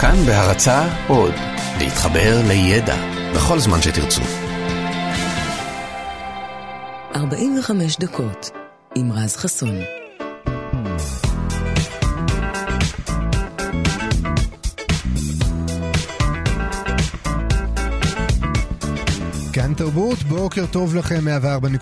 כאן בהרצה עוד, להתחבר לידע בכל זמן שתרצו. 45 דקות עם רז חסון. כאן תרבות, בוקר טוב לכם, 104.9,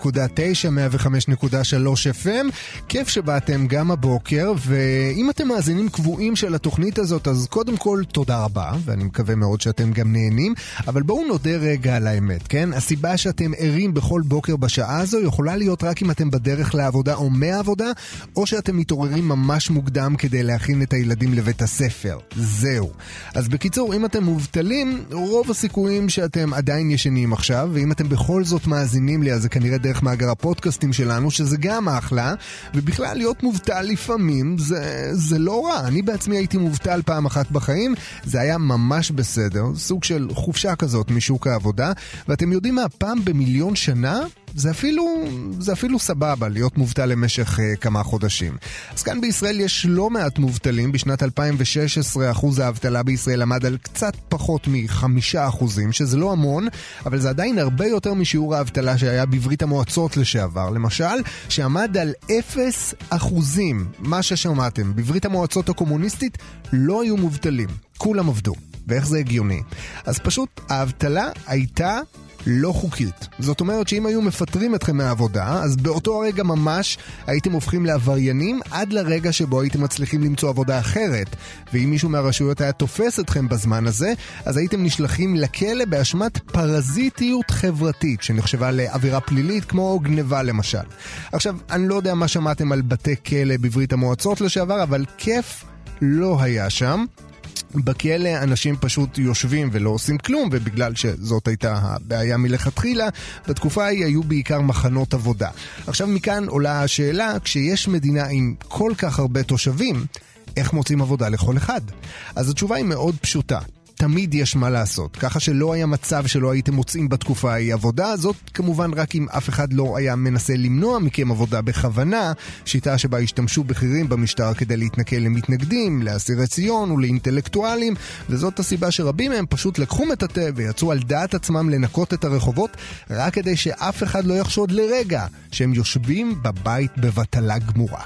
105.3 FM. כיף שבאתם גם הבוקר, ואם אתם מאזינים קבועים של התוכנית הזאת, אז קודם כל תודה רבה, ואני מקווה מאוד שאתם גם נהנים, אבל בואו נודה רגע על האמת, כן? הסיבה שאתם ערים בכל בוקר בשעה הזו יכולה להיות רק אם אתם בדרך לעבודה או מהעבודה, או שאתם מתעוררים ממש מוקדם כדי להכין את הילדים לבית הספר. זהו. אז בקיצור, אם אתם מובטלים, רוב הסיכויים שאתם עדיין ישנים עכשיו. ואם אתם בכל זאת מאזינים לי, אז זה כנראה דרך מאגר הפודקאסטים שלנו, שזה גם אחלה, ובכלל להיות מובטל לפעמים זה, זה לא רע. אני בעצמי הייתי מובטל פעם אחת בחיים, זה היה ממש בסדר, סוג של חופשה כזאת משוק העבודה, ואתם יודעים מה, פעם במיליון שנה זה אפילו, זה אפילו סבבה להיות מובטל למשך uh, כמה חודשים. אז כאן בישראל יש לא מעט מובטלים. בשנת 2016 אחוז האבטלה בישראל עמד על קצת פחות מחמישה אחוזים, שזה לא המון, אבל זה עדיין הרבה יותר משיעור האבטלה שהיה בברית המועצות לשעבר. למשל, שעמד על אפס אחוזים, מה ששמעתם. בברית המועצות הקומוניסטית לא היו מובטלים, כולם עבדו. ואיך זה הגיוני? אז פשוט האבטלה הייתה לא חוקית. זאת אומרת שאם היו מפטרים אתכם מהעבודה, אז באותו הרגע ממש הייתם הופכים לעבריינים עד לרגע שבו הייתם מצליחים למצוא עבודה אחרת. ואם מישהו מהרשויות היה תופס אתכם בזמן הזה, אז הייתם נשלחים לכלא באשמת פרזיטיות חברתית, שנחשבה לעבירה פלילית כמו גניבה למשל. עכשיו, אני לא יודע מה שמעתם על בתי כלא בברית המועצות לשעבר, אבל כיף לא היה שם. בכלא אנשים פשוט יושבים ולא עושים כלום, ובגלל שזאת הייתה הבעיה מלכתחילה, בתקופה ההיא היו בעיקר מחנות עבודה. עכשיו מכאן עולה השאלה, כשיש מדינה עם כל כך הרבה תושבים, איך מוצאים עבודה לכל אחד? אז התשובה היא מאוד פשוטה. תמיד יש מה לעשות, ככה שלא היה מצב שלא הייתם מוצאים בתקופה ההיא עבודה, זאת כמובן רק אם אף אחד לא היה מנסה למנוע מכם עבודה בכוונה, שיטה שבה השתמשו בכירים במשטר כדי להתנכל למתנגדים, לאסירי ציון ולאינטלקטואלים, וזאת הסיבה שרבים מהם פשוט לקחו מטאטא ויצאו על דעת עצמם לנקות את הרחובות, רק כדי שאף אחד לא יחשוד לרגע שהם יושבים בבית בבטלה גמורה.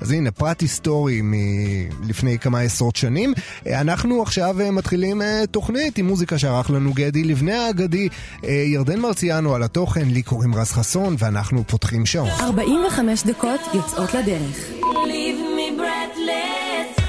אז הנה, פרט היסטורי מלפני כמה עשרות שנים. אנחנו עכשיו מתחילים תוכנית עם מוזיקה שערך לנו גדי לבנה האגדי, ירדן מרציאנו על התוכן, לי קוראים רז חסון, ואנחנו פותחים שעון. 45 דקות יוצאות לדרך. Touch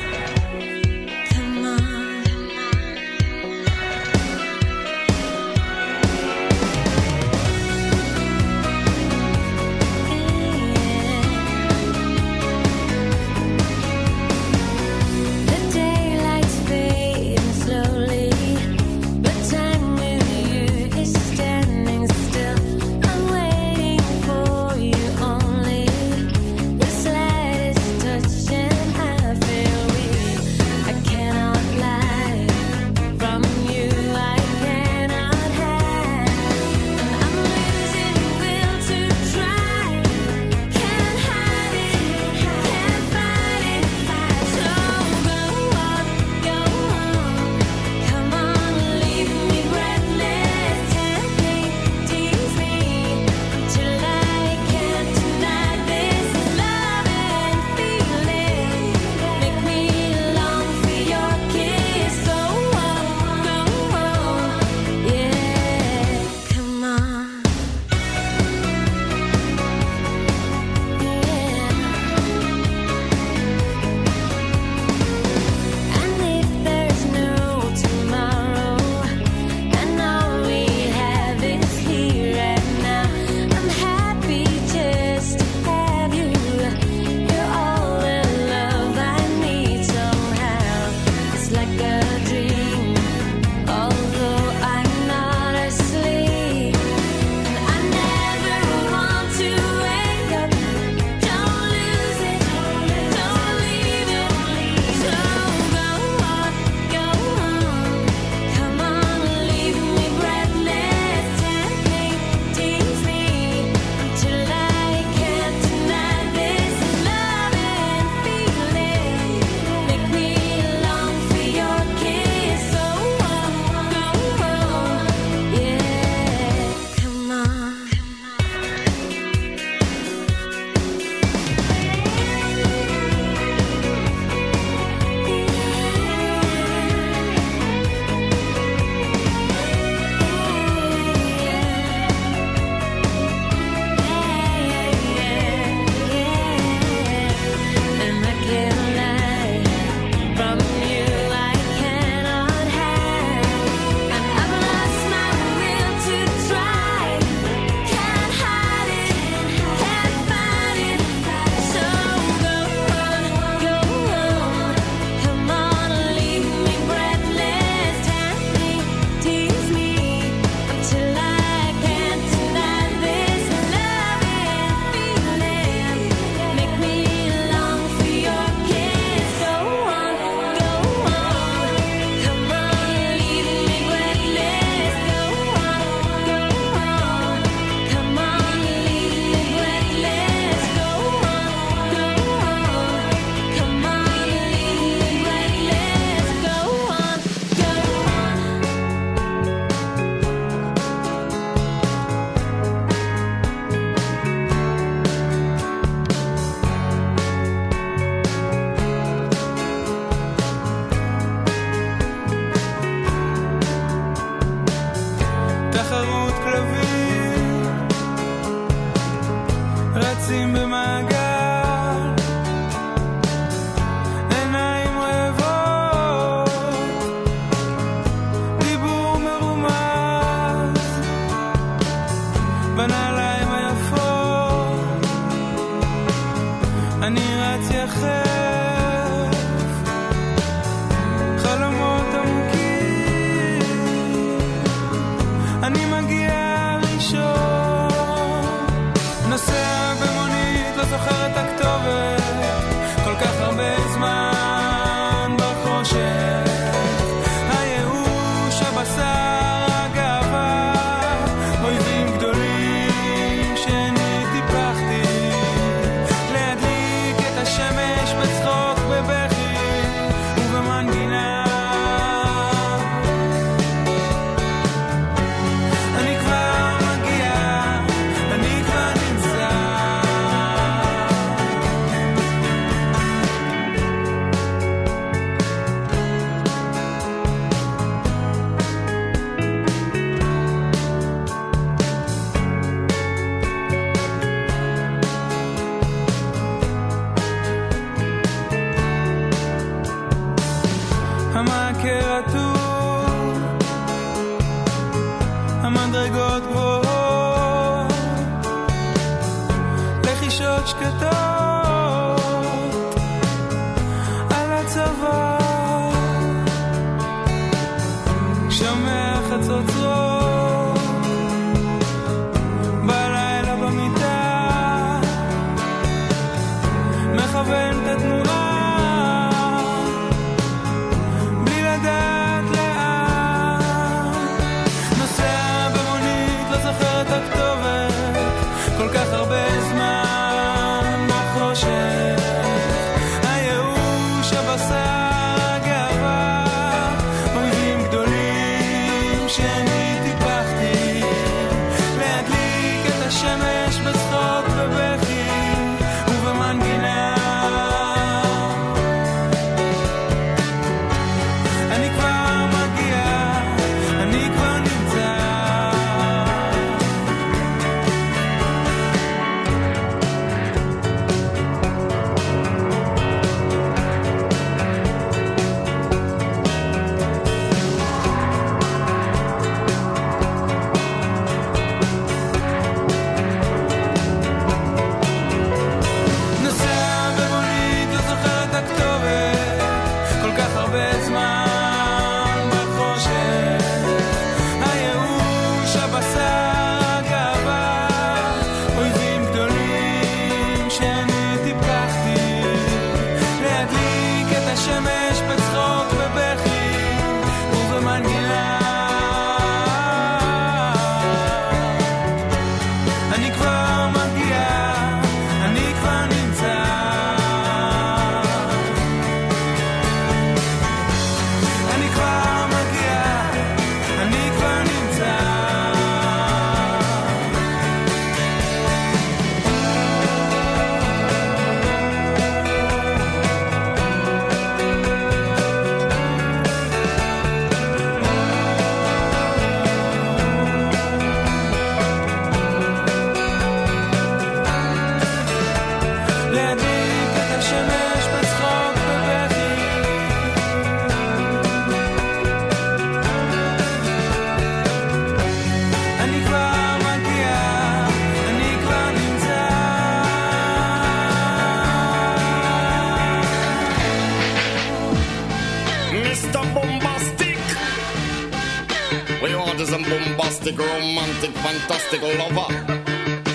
fantastic lover.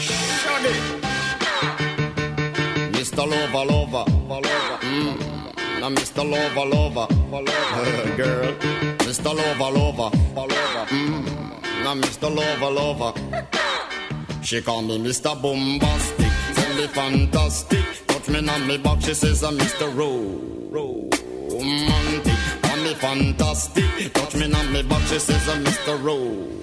Shaggy. Mr. Lover, lover. Mm. Now, Mr. Lover, lover, girl. Mr. Lover, lover. Mm. Now, Mr. Lover, lover. She call me Mr. Bombastic, tell me fantastic. Touch me on me back, she says I'm Mr. Romantic. Call me fantastic, touch me on me back, she says I'm Mr. Romantic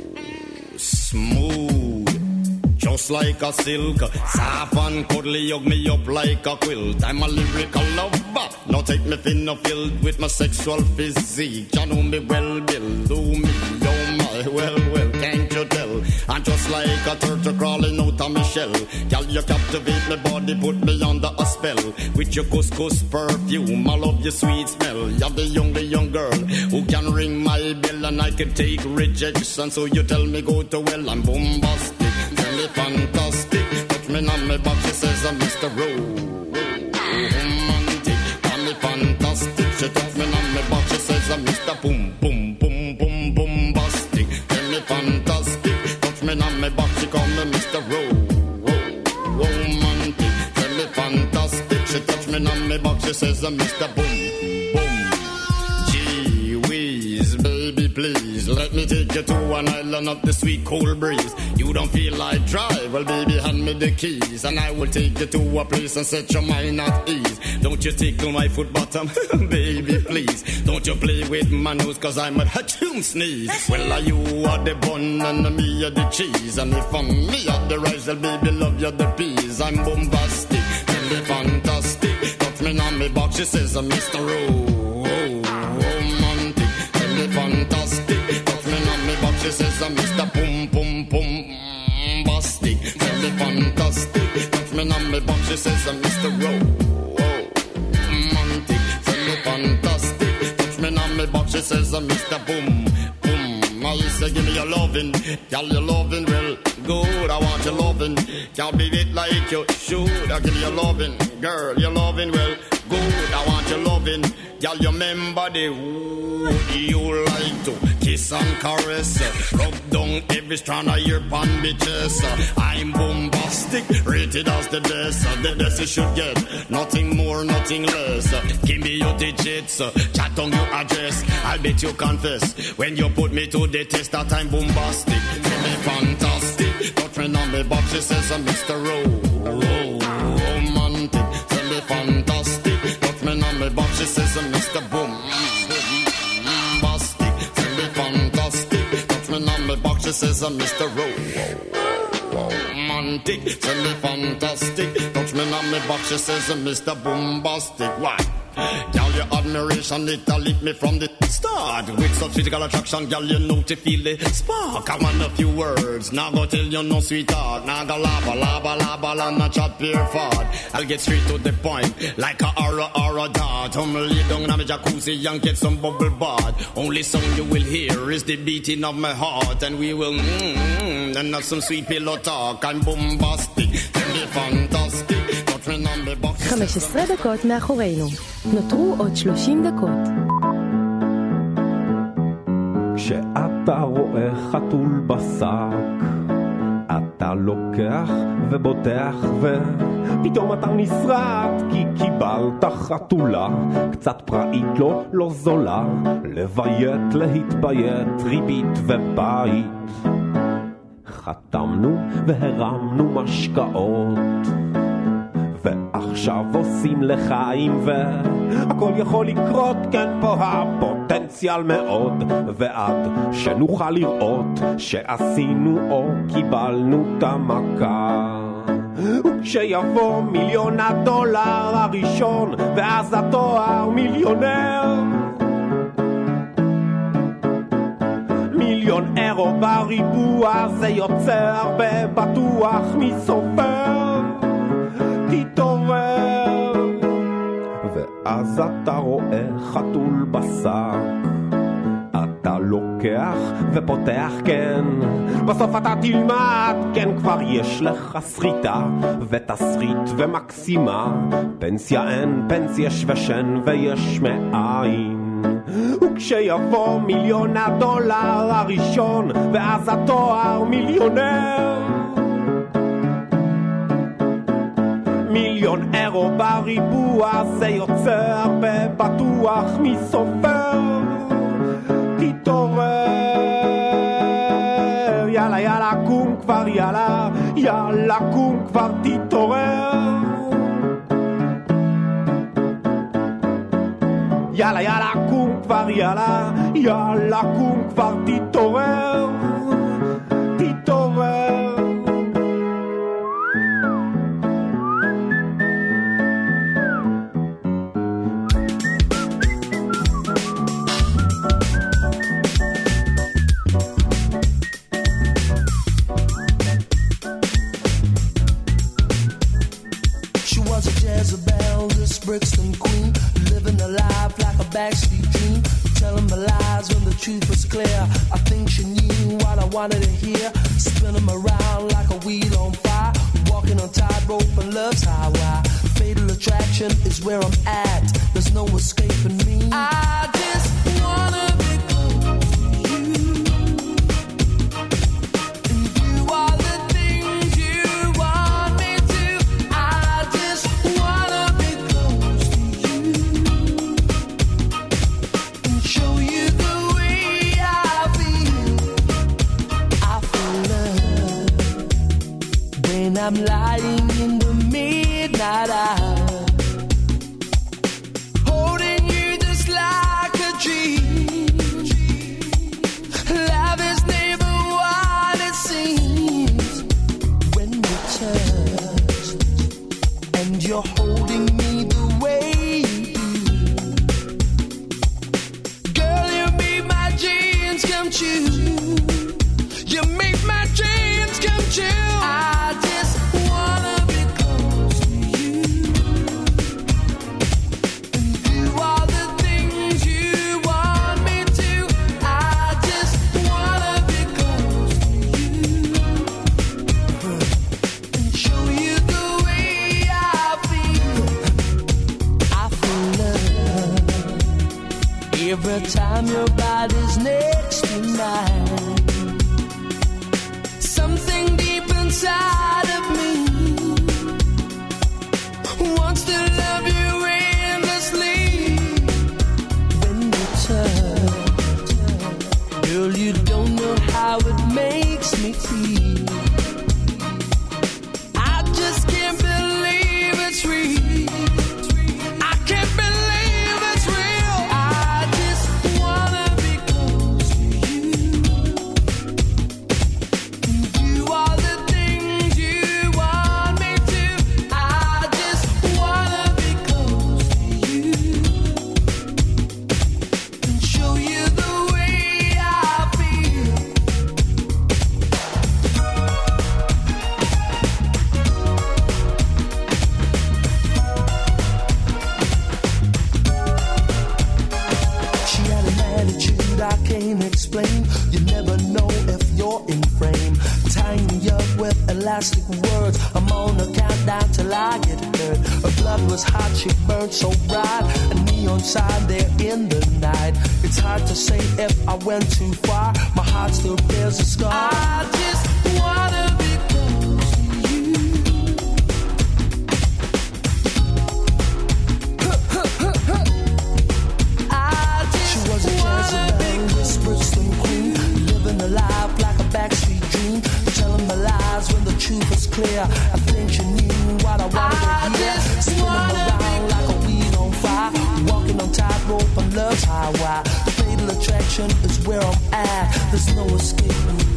smooth. Just like a silk, soft and cuddly, hug me up like a quilt. I'm a lyrical lover. Now take me thin or filled with my sexual physique. You know me well, Bill. Do me, oh my, well, I'm just like a turtle crawling out of my shell. Girl, you captivate my body, put me under a spell. With your couscous perfume, I love your sweet smell. You're the only young girl who can ring my bell and I can take rejection. So you tell me go to well, I'm bombastic, tell me fantastic. Touch me on my back, she says I'm Mr. Romantic, tell me fantastic. She touch me on my back, she says I'm Mr. Boom Boom the road. Whoa, tell me fantastic. She touched me on me box, she says, uh, I'm Mr. Boom. An island of the sweet cold breeze. You don't feel like drive? Well, baby, hand me the keys, and I will take you to a place and set your mind at ease. Don't you tickle my foot bottom, baby, please. Don't you play with my nose, cause I'm a hatchoon sneeze. Well, are you are the bun and me are the cheese. And if I'm me are the rice, well, baby, love you the peas. I'm bombastic, me fantastic. Touch me on me box, she says, I'm Mr. Romantic, me fantastic. She says, I'm Mr. Boom, boom, boom. Bastic, tell me fantastic. Touch me on me box, she says, I'm Mr. Romantic, tell me fantastic. Touch me on me box, she says, I'm Mr. Boom, boom. I say, give me your loving, girl, your loving, well, good. I want your loving, can't be it like you should. I give you your loving, girl, your loving, well, good. I want your loving, girl, you remember the who you like to kiss and caress, rub down every strand of your pan bitches. I'm bombastic, rated as the best. The best you should get, nothing more, nothing less. Give me your digits, chat on your address. I'll bet you confess when you put me to the test that I'm bombastic. Tell me fantastic, touch me on me box, she says I'm Mr. Ro- Ro- romantic. Tell me fantastic, touch me on me box, she says I'm Mr. Boom. this is a Mr. Rowe. Romantic, semi-fantastic. Touch me on me back, she says, Mr. Bombastic. Why? Girl, your admiration, it lit me from the start. With such physical attraction, girl, you know to feel the spark. I want a few words, now go tell you no sweetheart. Now go lava, lava, lava, and not chat pure fart. I'll get straight to the point, like a aura, aura dart. I'm lay down in my jacuzzi and get some bubble bath. Only song you will hear is the beating of my heart, and we will mmm, and have some sweet pillow talk. I'm bombastic, tell me fantastic. Touch me on box. 15 דקות מאחורינו. נותרו עוד 30 דקות. כשאתה רואה חתול בשק, אתה לוקח ובוטח ופתאום אתה נסרט כי קיבלת חתולה קצת פראית לא, לא זולה לביית, להתביית, ריבית ובית חתמנו והרמנו משקאות ועכשיו עושים לחיים והכל יכול לקרות, כן פה הפוטנציאל מאוד. ועד שנוכל לראות שעשינו או קיבלנו את המכה. וכשיבוא מיליון הדולר הראשון ואז התואר מיליונר. מיליון אירו בריבוע זה יוצא הרבה בטוח מסופר תתעורר ואז אתה רואה חתול בשק אתה לוקח ופותח כן. בסוף אתה תלמד כן כבר יש לך סחיטה ותסריט ומקסימה. פנסיה אין פנסיה יש ויש מאין. וכשיבוא מיליון הדולר הראשון ואז התואר מיליונר מיליון אירו בריבוע זה יוצא הרבה בטוח מסופר תתעורר יאללה יאללה קום כבר יאללה יאללה קום כבר תתעורר. יאללה יאללה קום כבר יאללה יאללה קום כבר תתעורר choose your back. plastic words. I'm on a countdown till I get hurt. Her blood was hot, she burned so bright. A neon sign there in the night. It's hard to say if I went too far. My heart still bears a scar. I just want. Destruction is where I'm at. There's no escaping.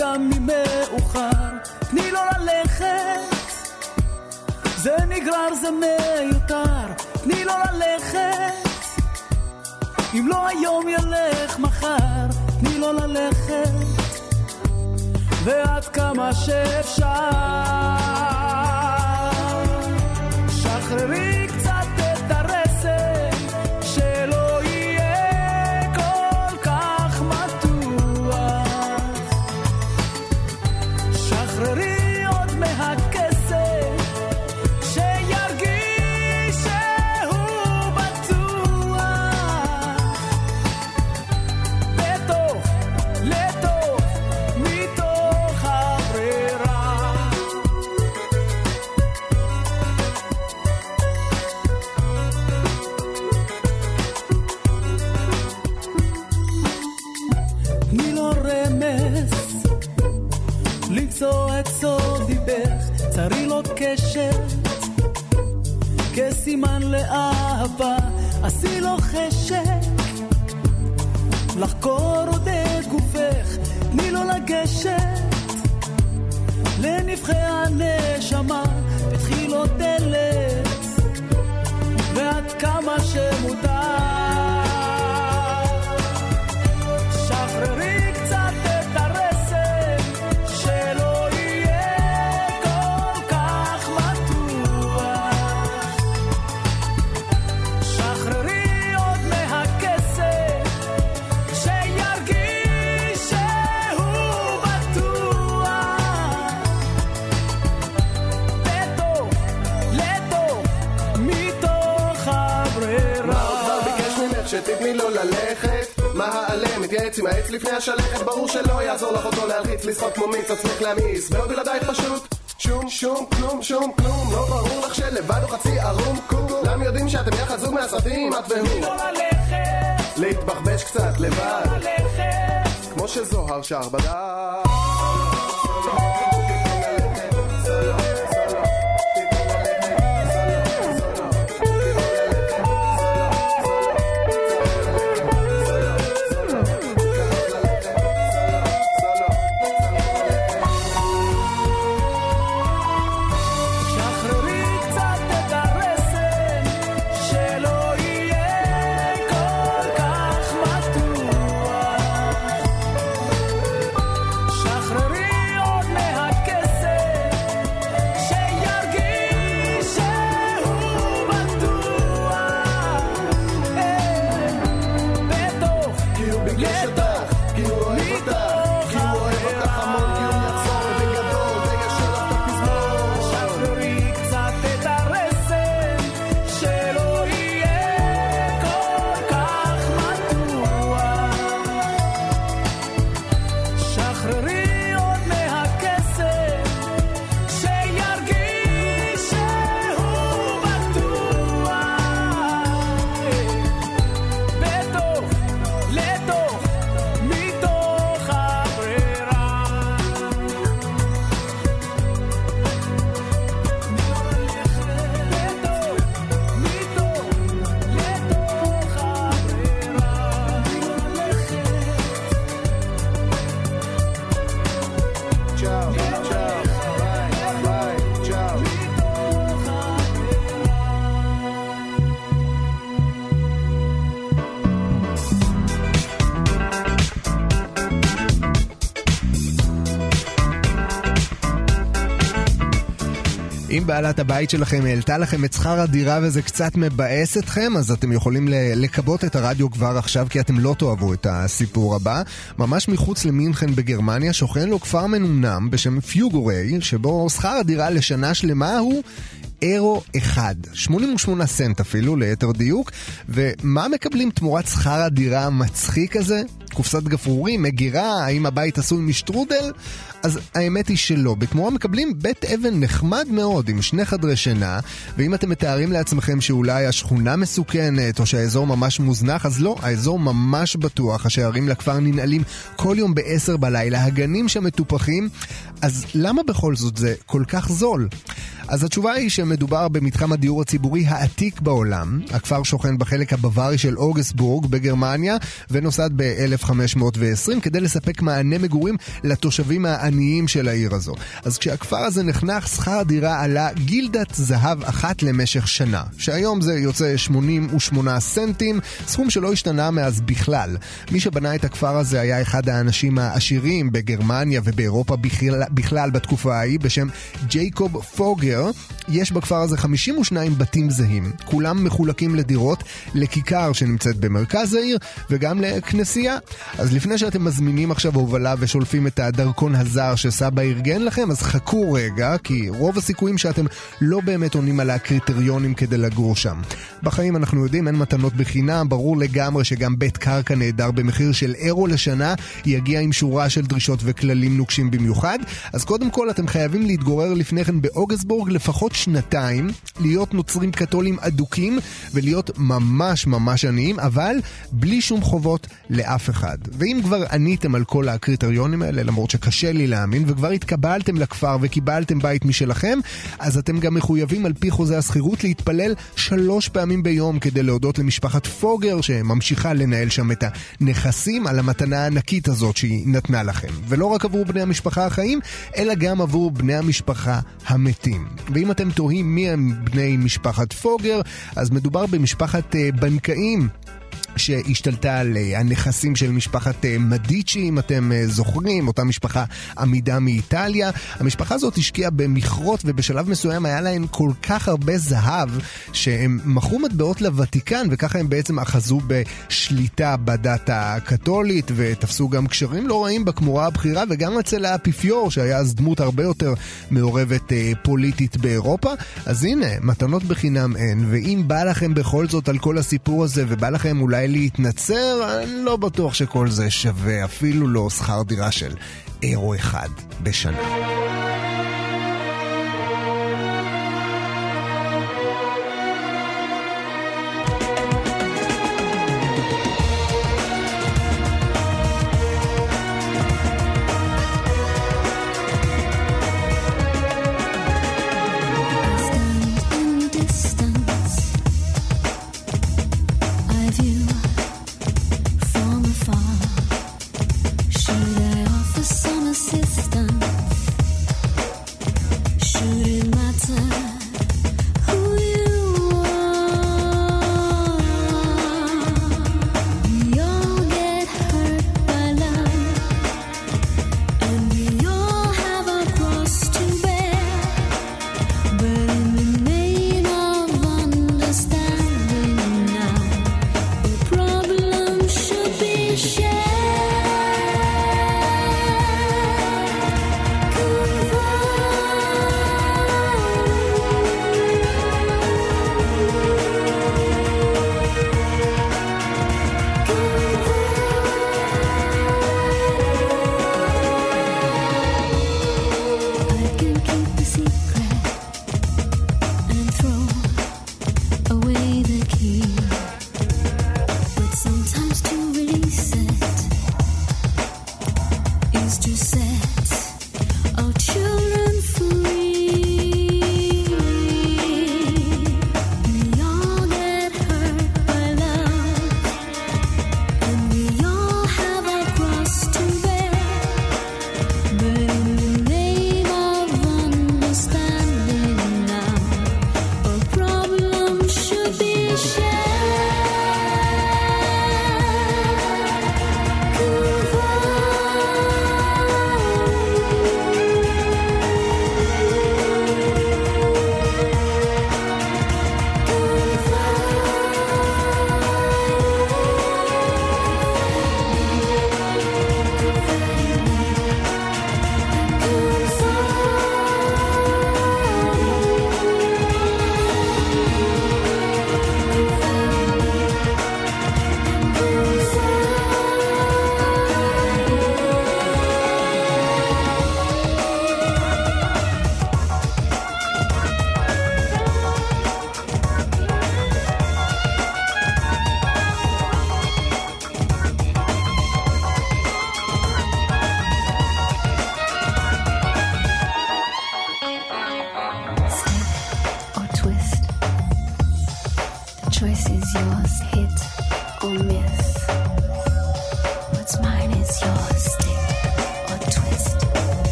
גם ממאוחר. תני לו ללכת, זה נגרר, זה מיותר. תני לו ללכת, אם לא היום ילך מחר. תני לו ללכת, ועד כמה שאפשר. אהבה, אז היא לוחשת לחקור עוד את גופך, תני לו לגשת. לנבחי הנשמה, פתחי לו דלת ועד כמה שמותר. מתייעץ עם העץ לפני השלכת? ברור שלא יעזור לך אותו להלחיץ, לשחות כמו מיץ, עצמך להמיס, ועוד בלעדייך פשוט. שום שום כלום שום כלום לא ברור לך שלבד הוא חצי ערום כולם יודעים שאתם יחד זוג מהסרטים את והוא. להתבחבש קצת לבד. כמו שזוהר שר בדף אם בעלת הבית שלכם העלתה לכם את שכר הדירה וזה קצת מבאס אתכם, אז אתם יכולים לכבות את הרדיו כבר עכשיו, כי אתם לא תאהבו את הסיפור הבא. ממש מחוץ למינכן בגרמניה שוכן לו כפר מנומנם בשם פיוגורי, שבו שכר הדירה לשנה שלמה הוא... אירו אחד, 88 סנט אפילו ליתר דיוק, ומה מקבלים תמורת שכר הדירה המצחיק הזה? קופסת גפרורים, מגירה, האם הבית עשוי משטרודל? אז האמת היא שלא. בתמורה מקבלים בית אבן נחמד מאוד עם שני חדרי שינה, ואם אתם מתארים לעצמכם שאולי השכונה מסוכנת או שהאזור ממש מוזנח, אז לא, האזור ממש בטוח. השערים לכפר ננעלים כל יום ב-10 בלילה, הגנים שם מטופחים, אז למה בכל זאת זה כל כך זול? אז התשובה היא שמדובר במתחם הדיור הציבורי העתיק בעולם. הכפר שוכן בחלק הבווארי של אוגסבורג בגרמניה, ונוסד ב-1520 כדי לספק מענה מגורים לתושבים העניים של העיר הזו. אז כשהכפר הזה נחנך, שכר הדירה עלה גילדת זהב אחת למשך שנה, שהיום זה יוצא 88 סנטים, סכום שלא השתנה מאז בכלל. מי שבנה את הכפר הזה היה אחד האנשים העשירים בגרמניה ובאירופה בכלל, בכלל בתקופה ההיא, בשם ג'ייקוב פוגר. יש בכפר הזה 52 בתים זהים, כולם מחולקים לדירות, לכיכר שנמצאת במרכז העיר וגם לכנסייה. אז לפני שאתם מזמינים עכשיו הובלה ושולפים את הדרכון הזר שסבא ארגן לכם, אז חכו רגע, כי רוב הסיכויים שאתם לא באמת עונים על הקריטריונים כדי לגור שם. בחיים אנחנו יודעים, אין מתנות בחינם, ברור לגמרי שגם בית קרקע נהדר במחיר של אירו לשנה יגיע עם שורה של דרישות וכללים נוקשים במיוחד. אז קודם כל אתם חייבים להתגורר לפני כן באוגסבורג לפחות שנתיים, להיות נוצרים קתולים אדוקים ולהיות ממש ממש עניים, אבל בלי שום חובות לאף אחד. ואם כבר עניתם על כל הקריטריונים האלה, למרות שקשה לי להאמין, וכבר התקבלתם לכפר וקיבלתם בית משלכם, אז אתם גם מחויבים על פי חוזה השכירות להתפלל שלוש פעמים ביום כדי להודות למשפחת פוגר שממשיכה לנהל שם את הנכסים על המתנה הענקית הזאת שהיא נתנה לכם. ולא רק עבור בני המשפחה החיים, אלא גם עבור בני המשפחה המתים. ואם אתם תוהים מי הם בני משפחת פוגר, אז מדובר במשפחת אה, בנקאים. שהשתלטה על אה, הנכסים של משפחת אה, מדיצ'י, אם אתם אה, זוכרים, אותה משפחה עמידה מאיטליה. המשפחה הזאת השקיעה במכרות ובשלב מסוים היה להם כל כך הרבה זהב שהם מכרו מטבעות לוותיקן וככה הם בעצם אחזו בשליטה בדת הקתולית ותפסו גם קשרים לא רעים בכמורה הבכירה וגם אצל האפיפיור שהיה אז דמות הרבה יותר מעורבת פוליטית באירופה. אז הנה, מתנות בחינם אין, ואם בא לכם בכל זאת על כל הסיפור הזה ובא לכם אולי אולי להתנצר, אני לא בטוח שכל זה שווה אפילו לא שכר דירה של אירו אחד בשנה.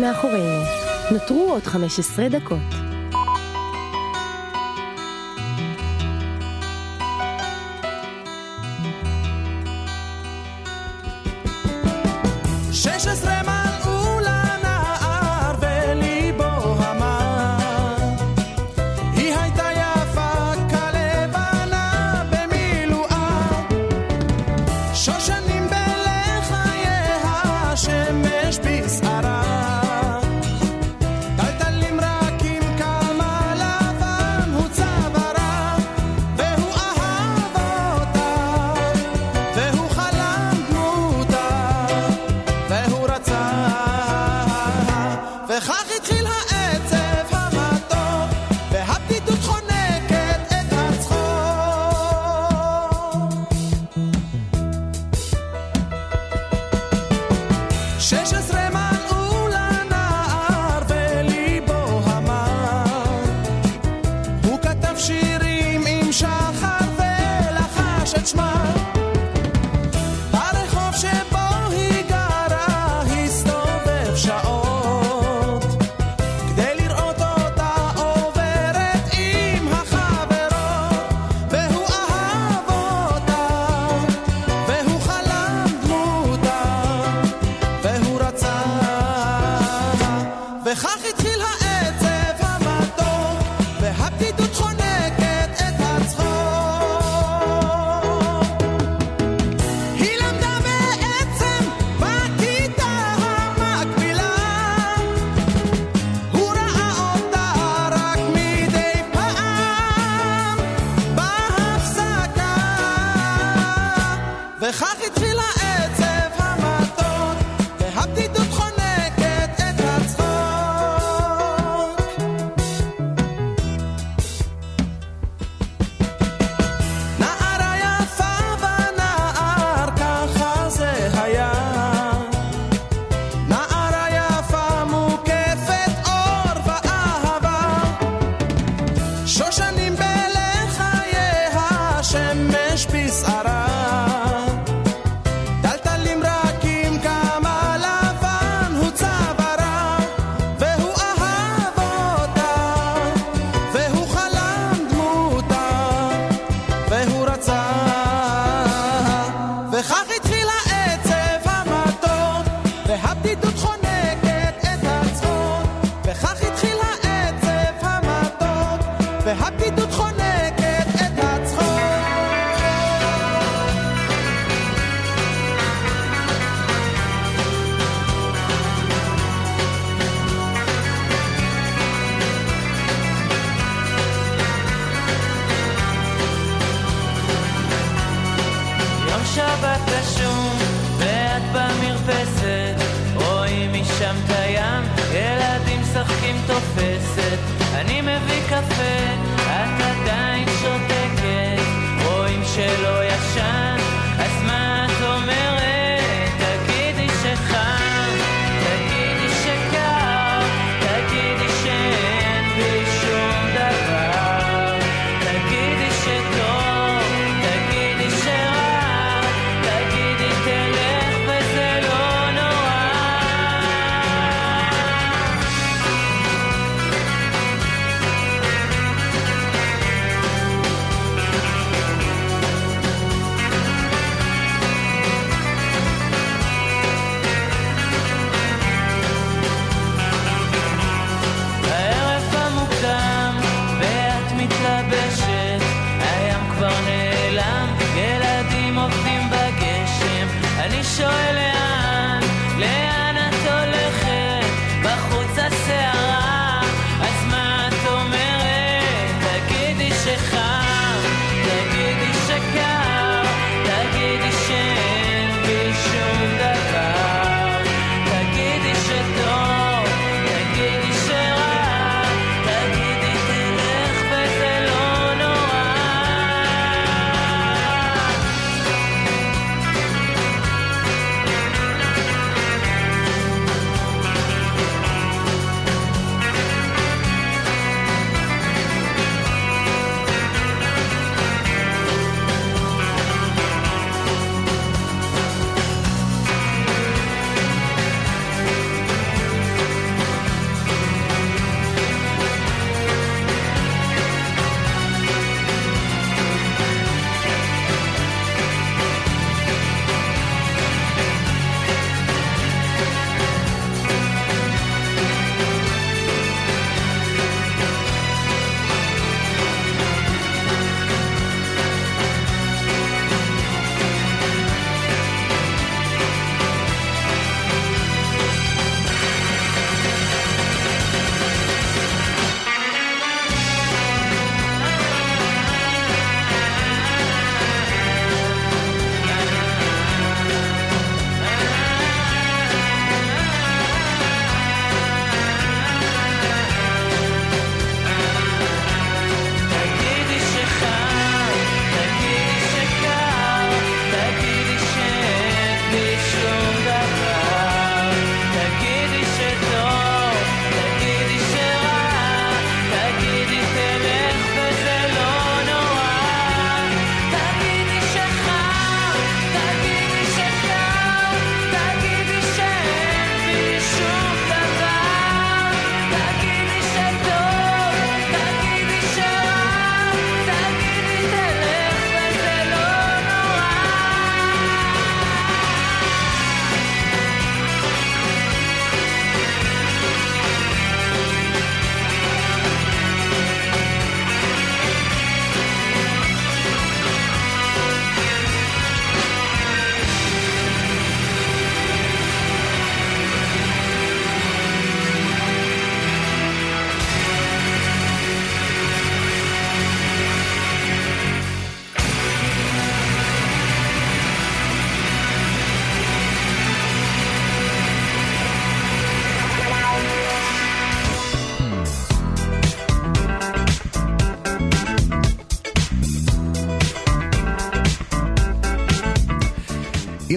מאחורינו. נותרו עוד 15 דקות. Shoshanim belecha yeha shemesh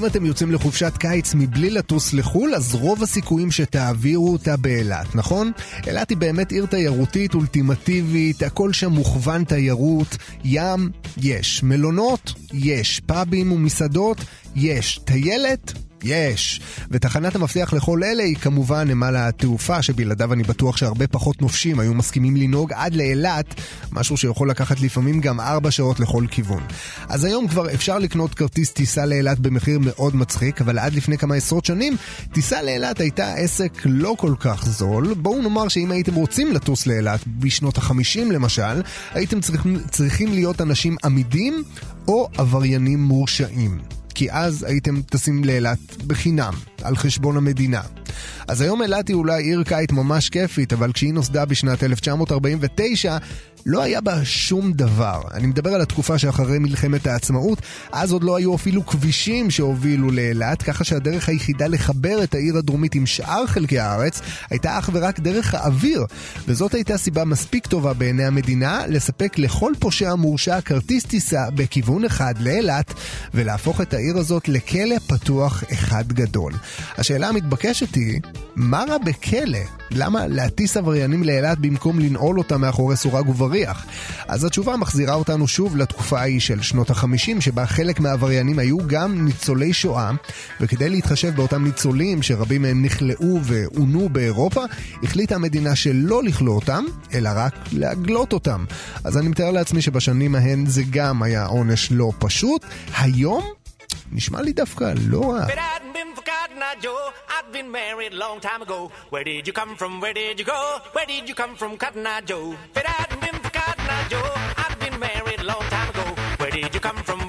אם אתם יוצאים לחופשת קיץ מבלי לטוס לחו"ל, אז רוב הסיכויים שתעבירו אותה באילת, נכון? אילת היא באמת עיר תיירותית אולטימטיבית, הכל שם מוכוון תיירות, ים, יש. מלונות, יש. פאבים ומסעדות, יש. טיילת, יש. ותחנת המפתח לכל אלה היא כמובן נמל התעופה, שבלעדיו אני בטוח שהרבה פחות נופשים היו מסכימים לנהוג עד לאילת, משהו שיכול לקחת לפעמים גם ארבע שעות לכל כיוון. אז היום כבר אפשר לקנות כרטיס טיסה לאילת במחיר מאוד מצחיק, אבל עד לפני כמה עשרות שנים, טיסה לאילת הייתה עסק לא כל כך זול. בואו נאמר שאם הייתם רוצים לטוס לאילת בשנות החמישים למשל, הייתם צריכים, צריכים להיות אנשים עמידים או עבריינים מורשעים. כי אז הייתם טסים לאילת בחינם, על חשבון המדינה. אז היום אילת היא אולי עיר קיץ ממש כיפית, אבל כשהיא נוסדה בשנת 1949, לא היה בה שום דבר. אני מדבר על התקופה שאחרי מלחמת העצמאות, אז עוד לא היו אפילו כבישים שהובילו לאילת, ככה שהדרך היחידה לחבר את העיר הדרומית עם שאר חלקי הארץ הייתה אך ורק דרך האוויר. וזאת הייתה סיבה מספיק טובה בעיני המדינה לספק לכל פושע מורשע כרטיס טיסה בכיוון אחד לאילת, ולהפוך את העיר הזאת לכלא פתוח אחד גדול. השאלה המתבקשת היא, מה רע בכלא? למה להטיס עבריינים לאילת במקום לנעול אותם מאחורי סורג ובריח? אז התשובה מחזירה אותנו שוב לתקופה ההיא של שנות החמישים, שבה חלק מהעבריינים היו גם ניצולי שואה, וכדי להתחשב באותם ניצולים, שרבים מהם נכלאו ועונו באירופה, החליטה המדינה שלא לכלוא אותם, אלא רק להגלות אותם. אז אני מתאר לעצמי שבשנים ההן זה גם היה עונש לא פשוט. היום נשמע לי דווקא לא רע. Joe, I've been married long time ago. Where did you come from? Where did you go? Where did you come from, Cotton Eye Joe? If it hadn't been Joe, I've been married long time ago. Where did you come from?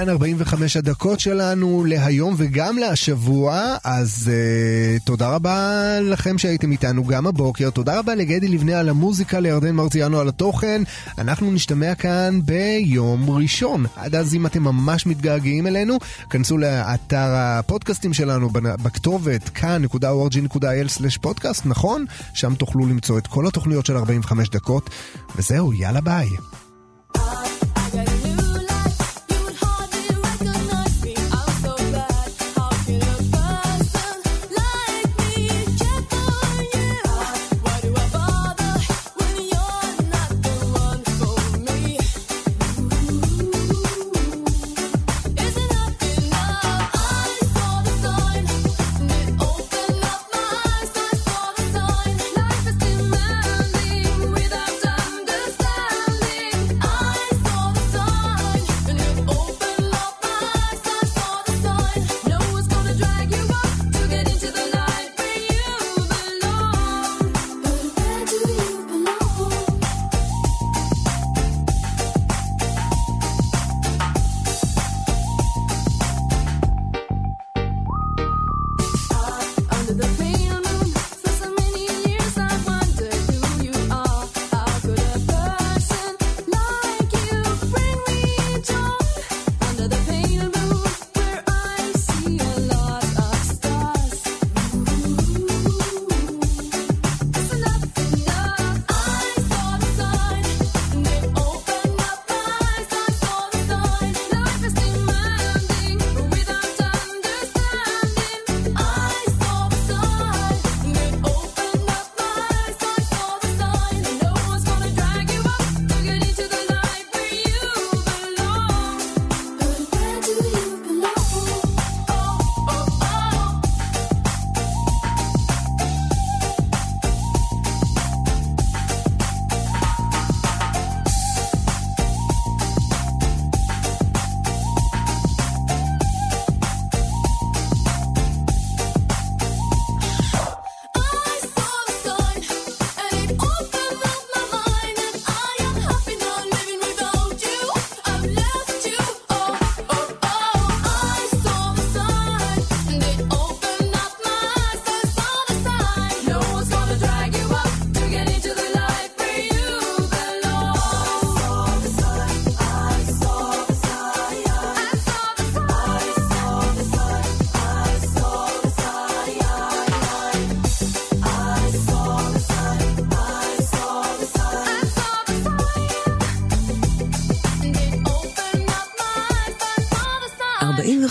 כאן 45 הדקות שלנו להיום וגם להשבוע, אז uh, תודה רבה לכם שהייתם איתנו גם הבוקר, תודה רבה לגדי לבנה על המוזיקה, לירדן מרציאנו על התוכן. אנחנו נשתמע כאן ביום ראשון. עד אז אם אתם ממש מתגעגעים אלינו, כנסו לאתר הפודקאסטים שלנו בכתובת כאן.org.il/פודקאסט, נכון? שם תוכלו למצוא את כל התוכניות של 45 דקות, וזהו, יאללה ביי.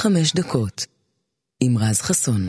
חמש דקות עם רז חסון